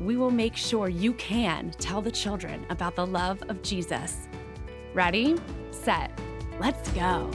we will make sure you can tell the children about the love of Jesus. Ready, set, let's go.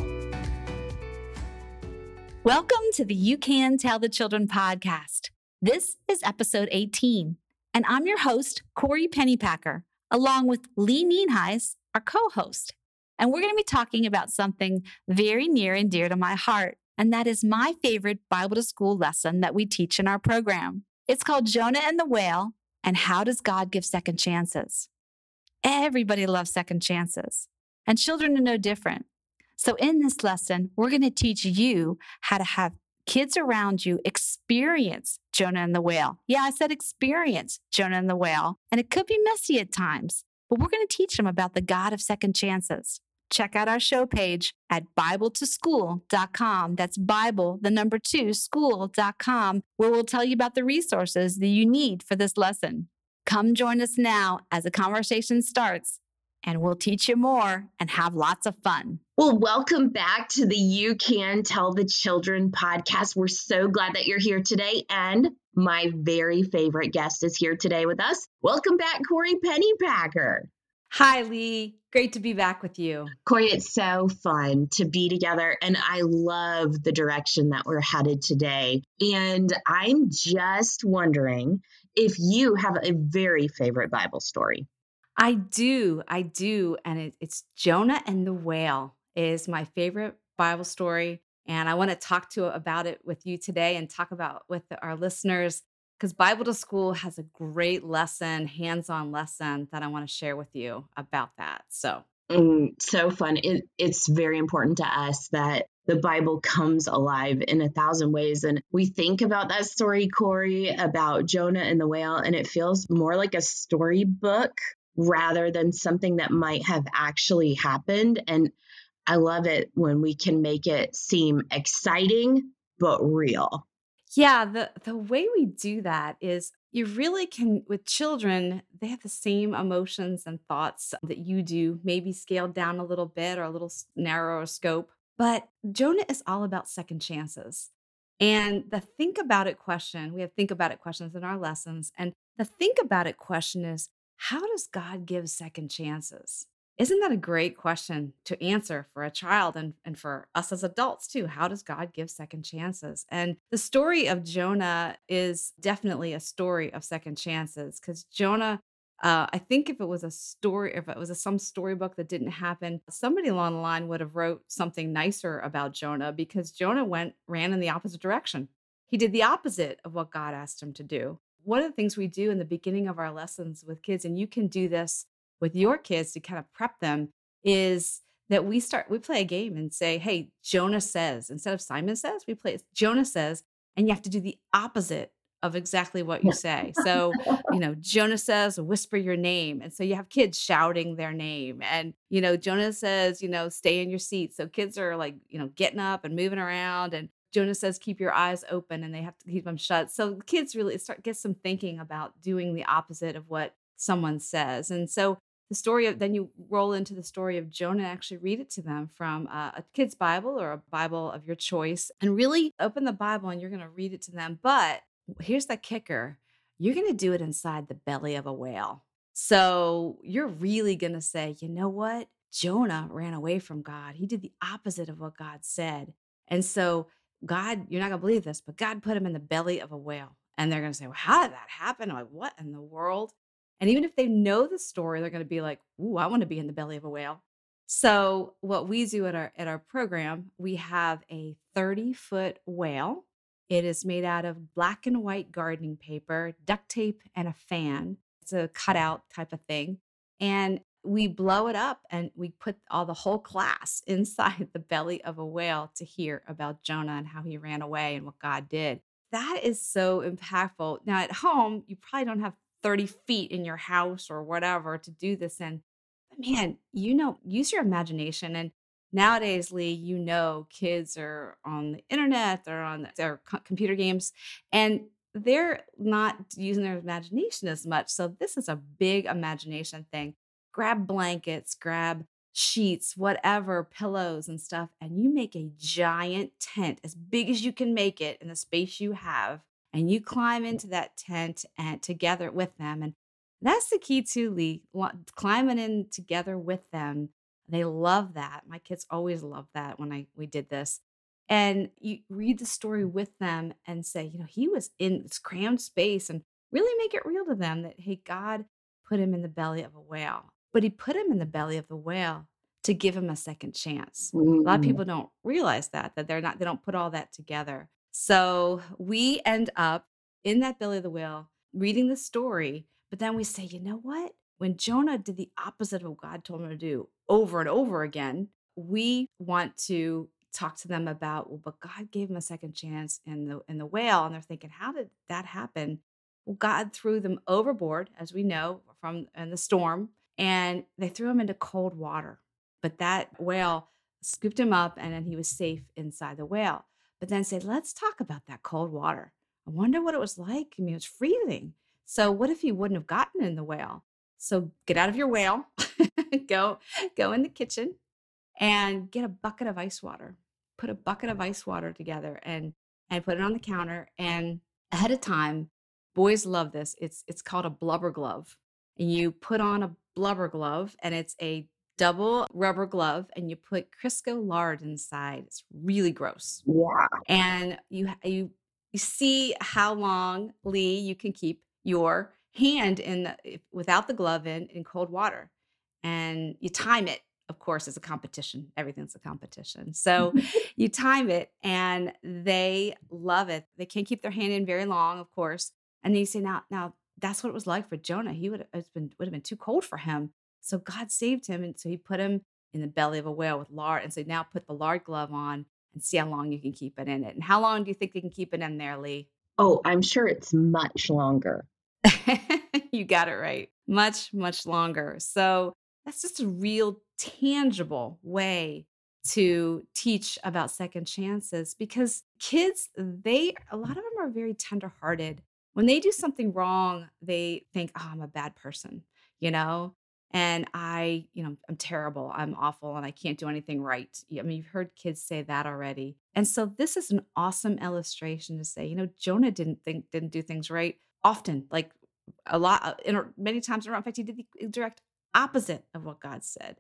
Welcome to the You Can Tell the Children podcast. This is episode 18, and I'm your host, Kori Pennypacker, along with Lee Nienhuis, our co host. And we're going to be talking about something very near and dear to my heart, and that is my favorite Bible to School lesson that we teach in our program. It's called Jonah and the Whale and How Does God Give Second Chances? Everybody loves second chances, and children are no different. So, in this lesson, we're going to teach you how to have kids around you experience Jonah and the whale. Yeah, I said experience Jonah and the whale, and it could be messy at times, but we're going to teach them about the God of second chances check out our show page at BibleToSchool.com. That's Bible, the number two, school.com, where we'll tell you about the resources that you need for this lesson. Come join us now as the conversation starts, and we'll teach you more and have lots of fun. Well, welcome back to the You Can Tell the Children podcast. We're so glad that you're here today. And my very favorite guest is here today with us. Welcome back, Kori Pennypacker. Hi, Lee. Great to be back with you. Kori, it's so fun to be together. And I love the direction that we're headed today. And I'm just wondering if you have a very favorite Bible story. I do. I do. And it, it's Jonah and the whale is my favorite Bible story. And I want to talk to about it with you today and talk about with our listeners because Bible to School has a great lesson, hands on lesson that I want to share with you about that. So, mm, so fun. It, it's very important to us that the Bible comes alive in a thousand ways. And we think about that story, Kori, about Jonah and the whale, and it feels more like a storybook rather than something that might have actually happened. And I love it when we can make it seem exciting but real. Yeah, the the way we do that is you really can with children, they have the same emotions and thoughts that you do, maybe scaled down a little bit or a little narrower scope. But Jonah is all about second chances. And the think about it question, we have think about it questions in our lessons. And the think about it question is how does God give second chances? Isn't that a great question to answer for a child and, and for us as adults too? How does God give second chances? And the story of Jonah is definitely a story of second chances because Jonah, uh, I think if it was a story, if it was a, some storybook that didn't happen, somebody along the line would have wrote something nicer about Jonah because Jonah went ran in the opposite direction. He did the opposite of what God asked him to do. One of the things we do in the beginning of our lessons with kids, and you can do this with your kids to kind of prep them is that we start we play a game and say hey jonah says instead of simon says we play jonah says and you have to do the opposite of exactly what you say. So you know jonah says whisper your name and so you have kids shouting their name and you know jonah says you know stay in your seat. So kids are like you know getting up and moving around and jonah says keep your eyes open and they have to keep them shut. So kids really start get some thinking about doing the opposite of what someone says. And so the story of then you roll into the story of Jonah and actually read it to them from a, a kid's Bible or a Bible of your choice and really open the Bible and you're going to read it to them. But here's the kicker you're going to do it inside the belly of a whale. So you're really going to say, you know what? Jonah ran away from God. He did the opposite of what God said. And so, God, you're not going to believe this, but God put him in the belly of a whale. And they're going to say, well, how did that happen? I'm like, what in the world? And even if they know the story, they're going to be like, "Ooh, I want to be in the belly of a whale." So, what we do at our at our program, we have a 30-foot whale. It is made out of black and white gardening paper, duct tape, and a fan. It's a cutout type of thing. And we blow it up and we put all the whole class inside the belly of a whale to hear about Jonah and how he ran away and what God did. That is so impactful. Now, at home, you probably don't have 30 feet in your house or whatever to do this in. But man, you know, use your imagination. And nowadays, Lee, you know, kids are on the internet, they're on their co- computer games, and they're not using their imagination as much. So this is a big imagination thing. Grab blankets, grab sheets, whatever, pillows and stuff, and you make a giant tent as big as you can make it in the space you have. And you climb into that tent and together with them. And that's the key to Lee, climbing in together with them. They love that. My kids always love that when I we did this. And you read the story with them and say, you know, he was in this crammed space and really make it real to them that hey, God put him in the belly of a whale but he put him in the belly of the whale to give him a second chance. A lot of Mm. people don't realize that, that they're not, they don't put all that together. So we end up in that belly of the whale reading the story, but then we say, you know what? When Jonah did the opposite of what God told him to do over and over again, we want to talk to them about, well, but God gave him a second chance in the in the whale. And they're thinking, how did that happen? Well, God threw them overboard, as we know from in the storm, and they threw him into cold water. But that whale scooped him up and then he was safe inside the whale. But then say, let's talk about that cold water. I wonder what it was like. I mean, it was freezing. So what if he wouldn't have gotten in the whale? So get out of your whale, go, go in the kitchen and get a bucket of ice water. Put a bucket of ice water together and and put it on the counter. And ahead of time, boys love this. It's it's called a blubber glove. And you put on a blubber glove and it's a double rubber glove and you put Crisco lard inside. It's really gross. Yeah. And you you you see how long Lee you can keep your hand in the, without the glove in in cold water. And you time it. Of course, it's a competition. Everything's a competition. So you time it and they love it. They can't keep their hand in very long, of course. And then you say, now, now that's what it was like for Jonah. He would have been would have been too cold for him. So God saved him. And so he put him in the belly of a whale with lard. And so now put the lard glove on and see how long you can keep it in it. And how long do you think you can keep it in there, Lee? Oh, I'm sure it's much longer. you got it right. Much, much longer. So that's just a real tangible way to teach about second chances because kids, they, a lot of them are very tenderhearted. When they do something wrong, they think, oh, I'm a bad person, you know? And I, you know, I'm terrible. I'm awful and I can't do anything right. I mean, you've heard kids say that already. And so this is an awesome illustration to say, you know, Jonah didn't think, didn't do things right often, like a lot, uh, many times around. In fact, he did the direct opposite of what God said.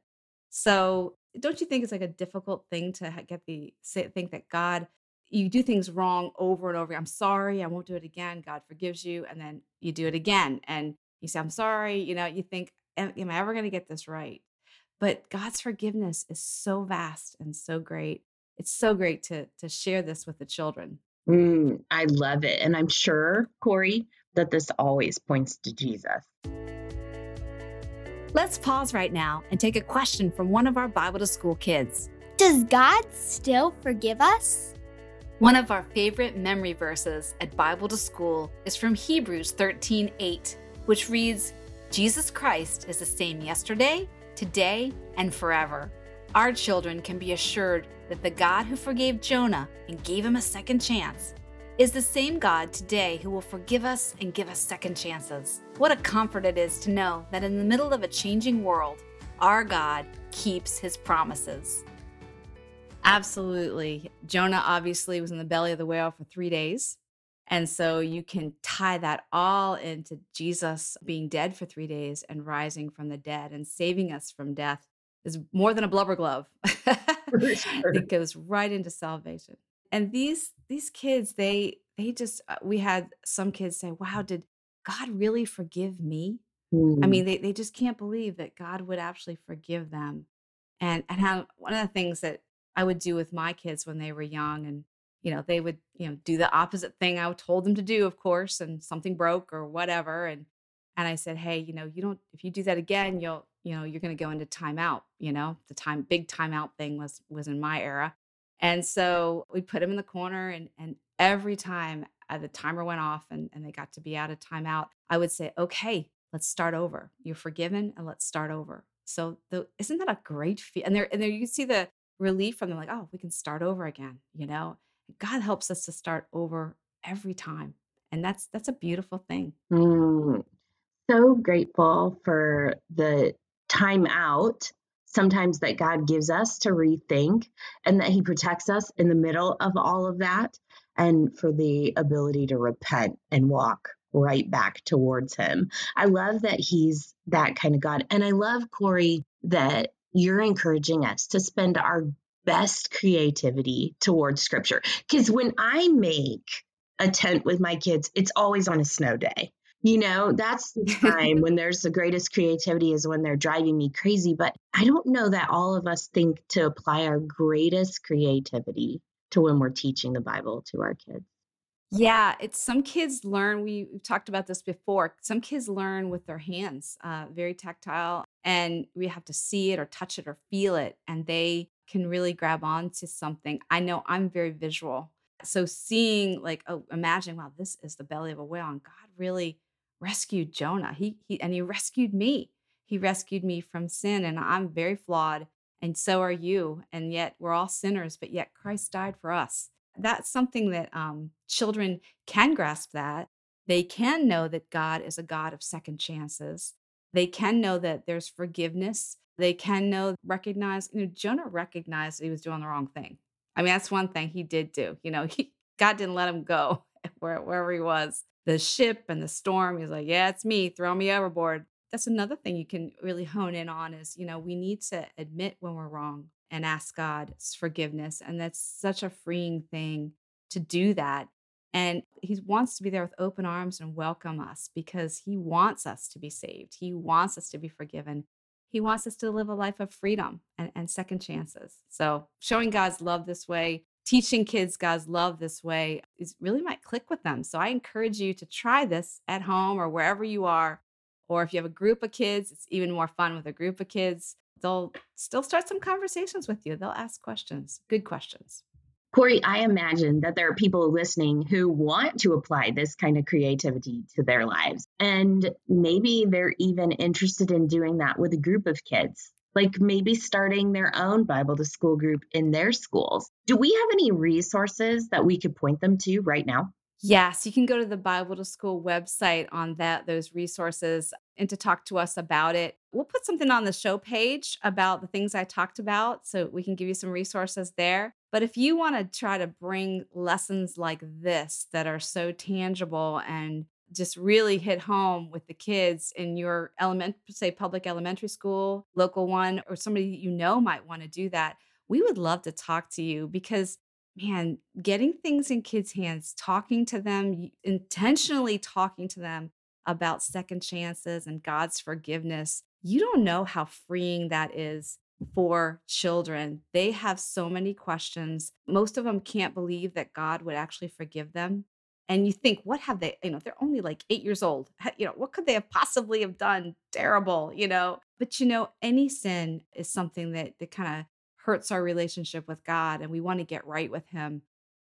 So don't you think it's like a difficult thing to get the say, think that God, you do things wrong over and over. I'm sorry, I won't do it again. God forgives you, and then you do it again, and you say, I'm sorry. You know, you think, am, am I ever going to get this right? But God's forgiveness is so vast and so great. It's so great to to share this with the children. Mm, I love it. And I'm sure, Kori, that this always points to Jesus. Let's pause right now and take a question from one of our Bible to School kids. Does God still forgive us? One of our favorite memory verses at Bible to School is from Hebrews 13:8, which reads, "Jesus Christ is the same yesterday, today, and forever." Our children can be assured that the God who forgave Jonah and gave him a second chance is the same God today who will forgive us and give us second chances. What a comfort it is to know that in the middle of a changing world, our God keeps his promises. Absolutely. Jonah obviously was in the belly of the whale for three days. And so you can tie that all into Jesus being dead for three days and rising from the dead and saving us from death is more than a blubber glove. Sure. it goes right into salvation. And these these kids, they they just uh, we had some kids say, "Wow, did God really forgive me?" I Mm, mean, they they just can't believe that God would actually forgive them. And and how one of the things that I would do with my kids when they were young and you know, they would, you know, do the opposite thing I told them to do, of course, and something broke or whatever. And and I said, "Hey, you know, you don't if you do that again, you'll, you know, you're going to go into timeout, you know. The time big timeout thing was was in my era. And so we put him in the corner and and every time uh, the timer went off and, and they got to be out of timeout, I would say, okay, let's start over. You're forgiven and let's start over. So the, isn't that a great feel? And there, and there you see the relief from them, like, oh, we can start over again. You know, God helps us to start over every time, and that's that's a beautiful thing. Mm, so grateful for the time out sometimes that God gives us to rethink and that He protects us in the middle of all of that, and for the ability to repent and walk right back towards Him. I love that He's that kind of God. And I love, Kori, that you're encouraging us to spend our best creativity towards Scripture. Because when I make a tent with my kids, it's always on a snow day. You know, that's the time when there's the greatest creativity is when they're driving me crazy. But I don't know that all of us think to apply our greatest creativity to when we're teaching the Bible to our kids. Yeah, it's some kids learn. We, talked about this before. Some kids learn with their hands, uh, very tactile, and we have to see it or touch it or feel it, and they can really grab on to something. I know I'm very visual. So seeing like, oh, imagine, wow, this is the belly of a whale, and God really rescued Jonah. He, he and he rescued me. He rescued me from sin, and I'm very flawed, and so are you. And yet we're all sinners, but yet Christ died for us. That's something that um, children can grasp. That they can know that God is a God of second chances. They can know that there's forgiveness. They can know, recognize. You know, Jonah recognized he was doing the wrong thing. I mean, that's one thing he did do. You know, he, God didn't let him go where, wherever he was the ship and the storm. He's like, yeah, it's me. Throw me overboard. That's another thing you can really hone in on is, you know, we need to admit when we're wrong and ask God's forgiveness. And that's such a freeing thing to do that. And he wants to be there with open arms and welcome us because he wants us to be saved. He wants us to be forgiven. He wants us to live a life of freedom and, and second chances. So, showing God's love this way, teaching kids God's love this way is really might click with them. So I encourage you to try this at home or wherever you are. Or if you have a group of kids, it's even more fun with a group of kids. They'll still start some conversations with you. They'll ask questions, good questions. Kori, I imagine that there are people listening who want to apply this kind of creativity to their lives. And maybe they're even interested in doing that with a group of kids like maybe starting their own Bible to school group in their schools. Do we have any resources that we could point them to right now? Yes, you can go to the Bible to School website on that those resources and to talk to us about it. We'll put something on the show page about the things I talked about so we can give you some resources there. But if you want to try to bring lessons like this that are so tangible and just really hit home with the kids in your element say public elementary school local one or somebody you know might want to do that we would love to talk to you because man getting things in kids hands talking to them intentionally talking to them about second chances and god's forgiveness you don't know how freeing that is for children. They have so many questions. Most of them can't believe that God would actually forgive them. And you think what have they you know they're only like eight years old. You know what could they have possibly have done terrible you know? But you know any sin is something that that kind of hurts our relationship with god and we want to get right with him.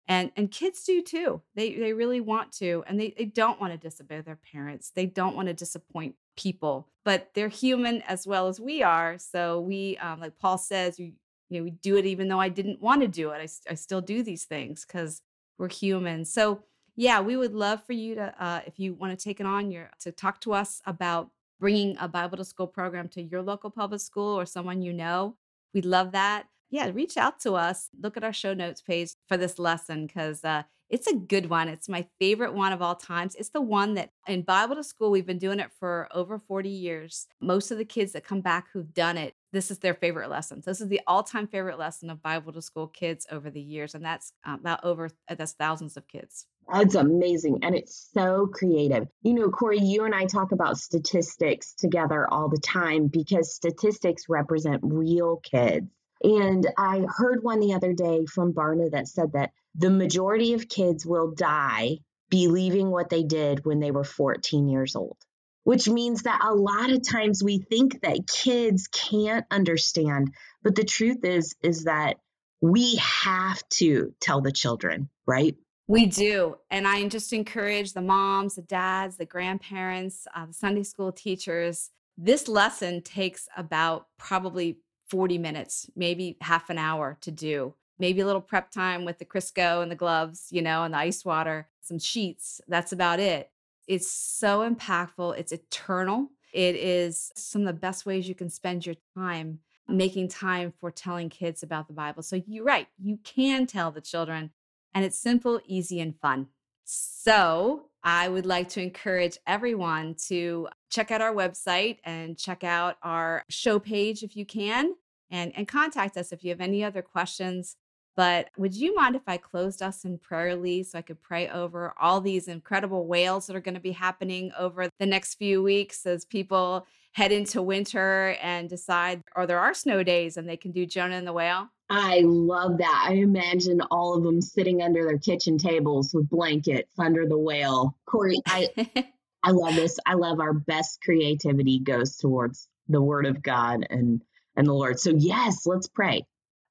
And and kids do too. They they really want to and they, they don't want to disobey their parents. They don't want to disappoint people but they're human as well as we are so we um, like paul says you you know we do it even though i didn't want to do it i, I still do these things because we're human so yeah, we would love for you to, uh, if you want to take it on, your to talk to us about bringing a Bible to school program to your local public school or someone you know. We'd love that. Yeah, reach out to us. Look at our show notes page for this lesson because uh, it's a good one. It's my favorite one of all times. It's the one that in Bible to School, we've been doing it for over 40 years. Most of the kids that come back who've done it, this is their favorite lesson. So this is the all time favorite lesson of Bible to School kids over the years. And that's uh, about over, uh, that's thousands of kids. That's amazing. And it's so creative. You know, Kori, you and I talk about statistics together all the time because statistics represent real kids. And I heard one the other day from Barna that said that the majority of kids will die believing what they did when they were 14 years old, which means that a lot of times we think that kids can't understand. But the truth is, is that we have to tell the children, right? We do. And I just encourage the moms, the dads, the grandparents, uh, the Sunday school teachers. This lesson takes about probably 40 minutes, maybe half an hour to do. Maybe a little prep time with the Crisco and the gloves, you know, and the ice water, some sheets. That's about it. It's so impactful. It's eternal. It is some of the best ways you can spend your time making time for telling kids about the Bible. So you're right, you can tell the children, and it's simple, easy, and fun. So I would like to encourage everyone to check out our website and check out our show page if you can, and, and contact us if you have any other questions. But would you mind if I closed us in prayer, Lee, so I could pray over all these incredible whales that are going to be happening over the next few weeks as people head into winter and decide, or there are snow days and they can do Jonah and the whale? I love that. I imagine all of them sitting under their kitchen tables with blankets under the whale. Kori, I I love this. I love our best creativity goes towards the word of God and and the Lord. So yes, let's pray.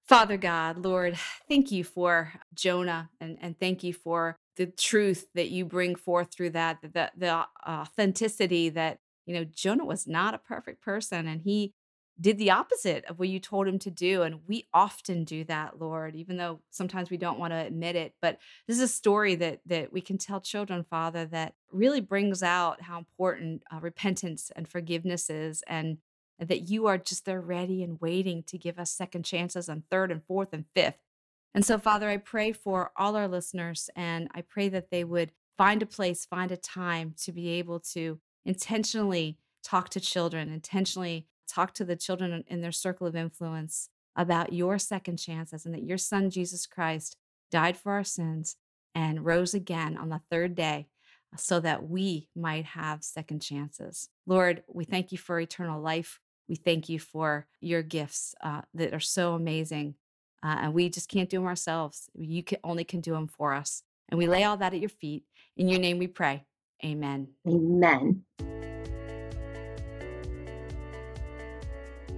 Father God, Lord, thank you for Jonah and, and thank you for the truth that you bring forth through that, the, the authenticity that, you know, Jonah was not a perfect person and he did the opposite of what you told him to do. And we often do that, Lord, even though sometimes we don't want to admit it. But this is a story that that we can tell children, Father, that really brings out how important uh, repentance and forgiveness is and that you are just there ready and waiting to give us second chances and third and fourth and fifth. And so, Father, I pray for all our listeners and I pray that they would find a place, find a time to be able to intentionally talk to children, intentionally talk to the children in their circle of influence about your second chances and that your son, Jesus Christ, died for our sins and rose again on the third day so that we might have second chances. Lord, we thank you for eternal life. We thank you for your gifts uh, that are so amazing. Uh, and we just can't do them ourselves. You can, only can do them for us. And we lay all that at your feet. In your name we pray. Amen. Amen.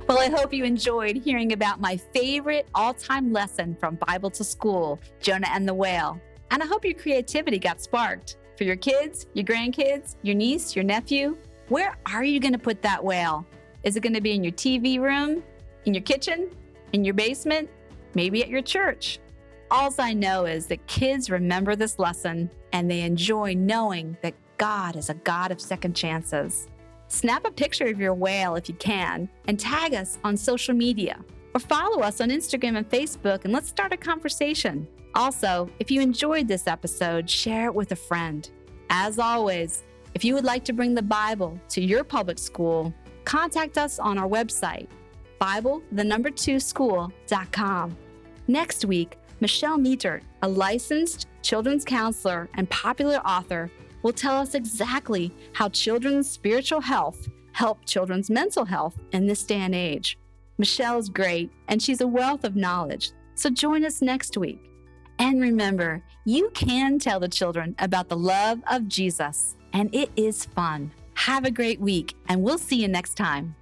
Well, I hope you enjoyed hearing about my favorite all time lesson from Bible to School, Jonah and the Whale. And I hope your creativity got sparked. For your kids, your grandkids, your niece, your nephew, where are you going to put that whale? Is it going to be in your TV room, in your kitchen, in your basement, maybe at your church? All I know is that kids remember this lesson and they enjoy knowing that God is a God of second chances. Snap a picture of your whale if you can and tag us on social media or follow us on Instagram and Facebook and let's start a conversation. Also, if you enjoyed this episode, share it with a friend. As always, if you would like to bring the Bible to your public school, contact us on our website, Bible, the number two school.com. Next week, Michelle Nietert, a licensed children's counselor and popular author, will tell us exactly how children's spiritual health help children's mental health in this day and age. Michelle is great and she's a wealth of knowledge, so join us next week. And remember, you can tell the children about the love of Jesus, and it is fun. Have a great week, and we'll see you next time.